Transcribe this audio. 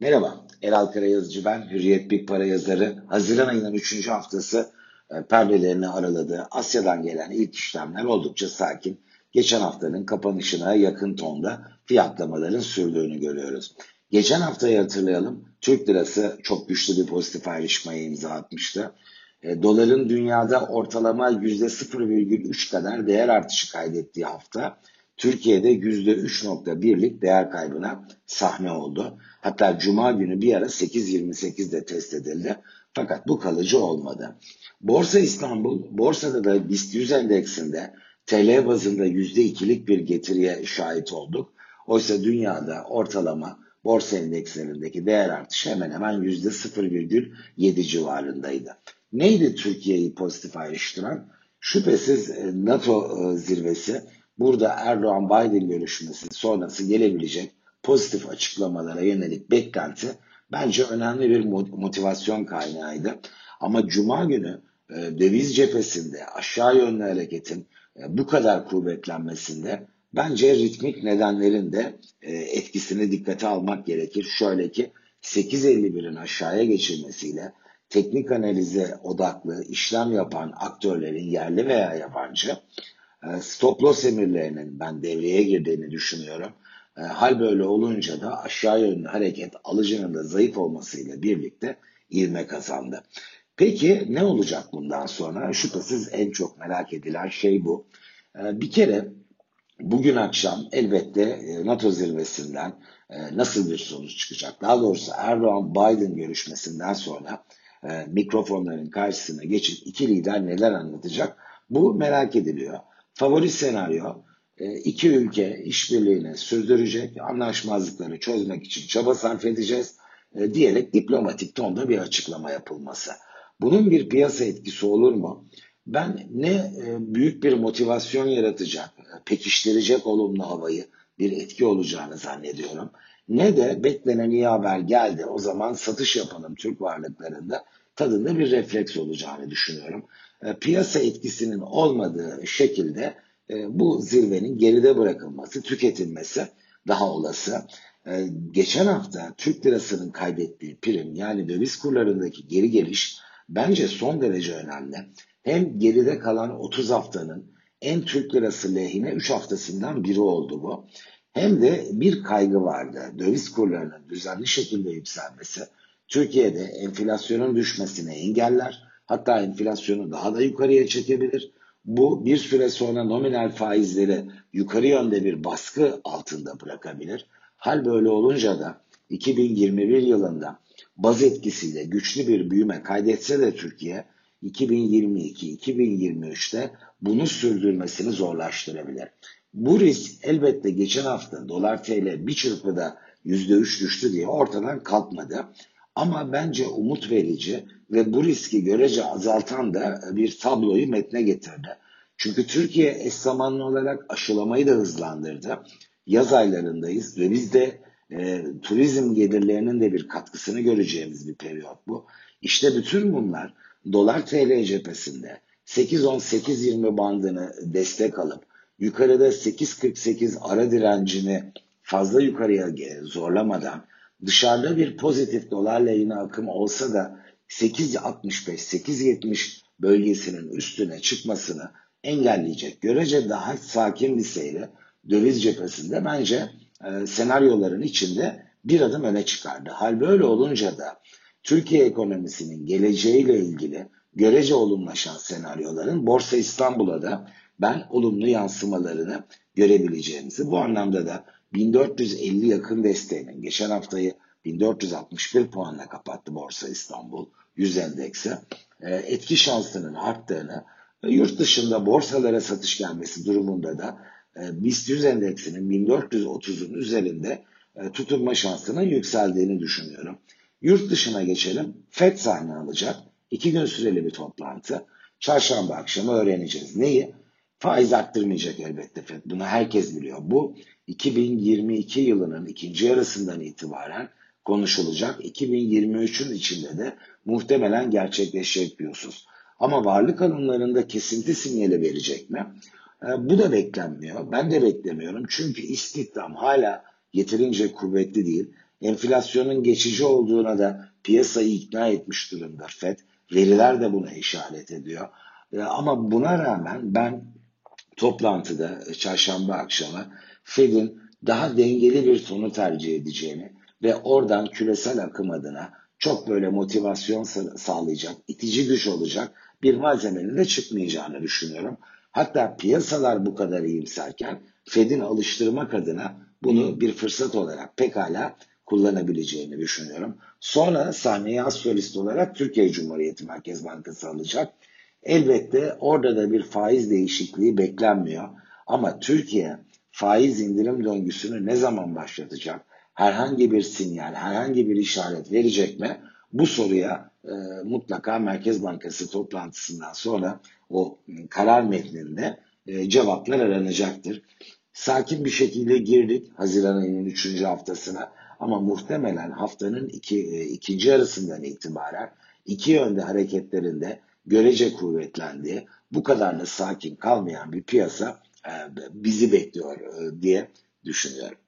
Merhaba, Eral Karayazıcı ben, Hürriyet Big Para yazarı. Haziran ayının 3. haftası e, perdelerini araladı. Asya'dan gelen ilk işlemler oldukça sakin. Geçen haftanın kapanışına yakın tonda fiyatlamaların sürdüğünü görüyoruz. Geçen haftayı hatırlayalım. Türk lirası çok güçlü bir pozitif ayrışmaya imza atmıştı. E, doların dünyada ortalama %0,3 kadar değer artışı kaydettiği hafta Türkiye'de %3.1'lik değer kaybına sahne oldu. Hatta Cuma günü bir ara 8.28'de test edildi. Fakat bu kalıcı olmadı. Borsa İstanbul, borsada da BIST 100 endeksinde TL bazında %2'lik bir getiriye şahit olduk. Oysa dünyada ortalama borsa endekslerindeki değer artışı hemen hemen %0,7 civarındaydı. Neydi Türkiye'yi pozitif ayrıştıran? Şüphesiz e, NATO e, zirvesi burada Erdoğan-Biden görüşmesi sonrası gelebilecek pozitif açıklamalara yönelik beklenti bence önemli bir motivasyon kaynağıydı. Ama Cuma günü e, döviz cephesinde aşağı yönlü hareketin e, bu kadar kuvvetlenmesinde bence ritmik nedenlerin de e, etkisini dikkate almak gerekir. Şöyle ki 8.51'in aşağıya geçilmesiyle teknik analize odaklı işlem yapan aktörlerin yerli veya yabancı stop loss emirlerinin ben devreye girdiğini düşünüyorum. E, hal böyle olunca da aşağı yönlü hareket alıcının da zayıf olmasıyla birlikte ivme kazandı. Peki ne olacak bundan sonra? Şüphesiz en çok merak edilen şey bu. E, bir kere bugün akşam elbette NATO zirvesinden nasıl bir sonuç çıkacak? Daha doğrusu Erdoğan-Biden görüşmesinden sonra mikrofonların karşısına geçip iki lider neler anlatacak? Bu merak ediliyor. Favori senaryo e, iki ülke işbirliğini sürdürecek, anlaşmazlıkları çözmek için çaba sarf edeceğiz e, diyerek diplomatik tonda bir açıklama yapılması. Bunun bir piyasa etkisi olur mu? Ben ne e, büyük bir motivasyon yaratacak, pekiştirecek olumlu havayı bir etki olacağını zannediyorum. Ne de beklenen iyi haber geldi o zaman satış yapalım Türk varlıklarında tadında bir refleks olacağını düşünüyorum. E, piyasa etkisinin olmadığı şekilde e, bu zirvenin geride bırakılması, tüketilmesi daha olası. E, geçen hafta Türk lirasının kaybettiği prim yani döviz kurlarındaki geri geliş bence son derece önemli. Hem geride kalan 30 haftanın en Türk lirası lehine 3 haftasından biri oldu bu. Hem de bir kaygı vardı. Döviz kurlarının düzenli şekilde yükselmesi Türkiye'de enflasyonun düşmesini engeller Hatta enflasyonu daha da yukarıya çekebilir. Bu bir süre sonra nominal faizleri yukarı yönde bir baskı altında bırakabilir. Hal böyle olunca da 2021 yılında baz etkisiyle güçlü bir büyüme kaydetse de Türkiye 2022-2023'te bunu sürdürmesini zorlaştırabilir. Bu risk elbette geçen hafta dolar TL bir çırpıda %3 düştü diye ortadan kalkmadı. Ama bence umut verici ve bu riski görece azaltan da bir tabloyu metne getirdi. Çünkü Türkiye eş zamanlı olarak aşılamayı da hızlandırdı. Yaz aylarındayız ve biz de e, turizm gelirlerinin de bir katkısını göreceğimiz bir periyot bu. İşte bütün bunlar dolar TL cephesinde 8-10-8-20 bandını destek alıp yukarıda 8.48 ara direncini fazla yukarıya zorlamadan dışarıda bir pozitif dolar lehine akım olsa da 8.65-8.70 bölgesinin üstüne çıkmasını engelleyecek görece daha sakin bir seyri döviz cephesinde bence e, senaryoların içinde bir adım öne çıkardı. Hal böyle olunca da Türkiye ekonomisinin geleceğiyle ilgili görece olumlaşan senaryoların Borsa İstanbul'a da ben olumlu yansımalarını görebileceğimizi bu anlamda da 1450 yakın desteğinin geçen haftayı 1461 puanla kapattı Borsa İstanbul 100 endeksi. E, etki şansının arttığını yurt dışında borsalara satış gelmesi durumunda da e, BIST 100 endeksinin 1430'un üzerinde e, tutunma şansının yükseldiğini düşünüyorum. Yurt dışına geçelim. FED sahne alacak. İki gün süreli bir toplantı. Çarşamba akşamı öğreneceğiz. Neyi? Faiz arttırmayacak elbette FED. Bunu herkes biliyor. Bu 2022 yılının ikinci yarısından itibaren konuşulacak. 2023'ün içinde de muhtemelen gerçekleşecek husus. Ama varlık alımlarında kesinti sinyali verecek mi? E, bu da beklenmiyor. Ben de beklemiyorum. Çünkü istihdam hala yeterince kuvvetli değil. Enflasyonun geçici olduğuna da piyasayı ikna etmiş durumda FED. Veriler de buna işaret ediyor. E, ama buna rağmen ben toplantıda e, çarşamba akşamı Fed'in daha dengeli bir tonu tercih edeceğini ve oradan küresel akım adına çok böyle motivasyon sağlayacak, itici güç olacak bir malzemenin de çıkmayacağını düşünüyorum. Hatta piyasalar bu kadar iyimserken Fed'in alıştırmak adına bunu bir fırsat olarak pekala kullanabileceğini düşünüyorum. Sonra sahneye az solist olarak Türkiye Cumhuriyeti Merkez Bankası alacak. Elbette orada da bir faiz değişikliği beklenmiyor. Ama Türkiye faiz indirim döngüsünü ne zaman başlatacak? Herhangi bir sinyal, herhangi bir işaret verecek mi? Bu soruya e, mutlaka Merkez Bankası toplantısından sonra o karar metninde e, cevaplar aranacaktır. Sakin bir şekilde girdik Haziran ayının 3. haftasına ama muhtemelen haftanın iki, e, ikinci yarısından itibaren iki yönde hareketlerinde görece kuvvetlendiği, bu kadar da sakin kalmayan bir piyasa e, bizi bekliyor e, diye düşünüyorum.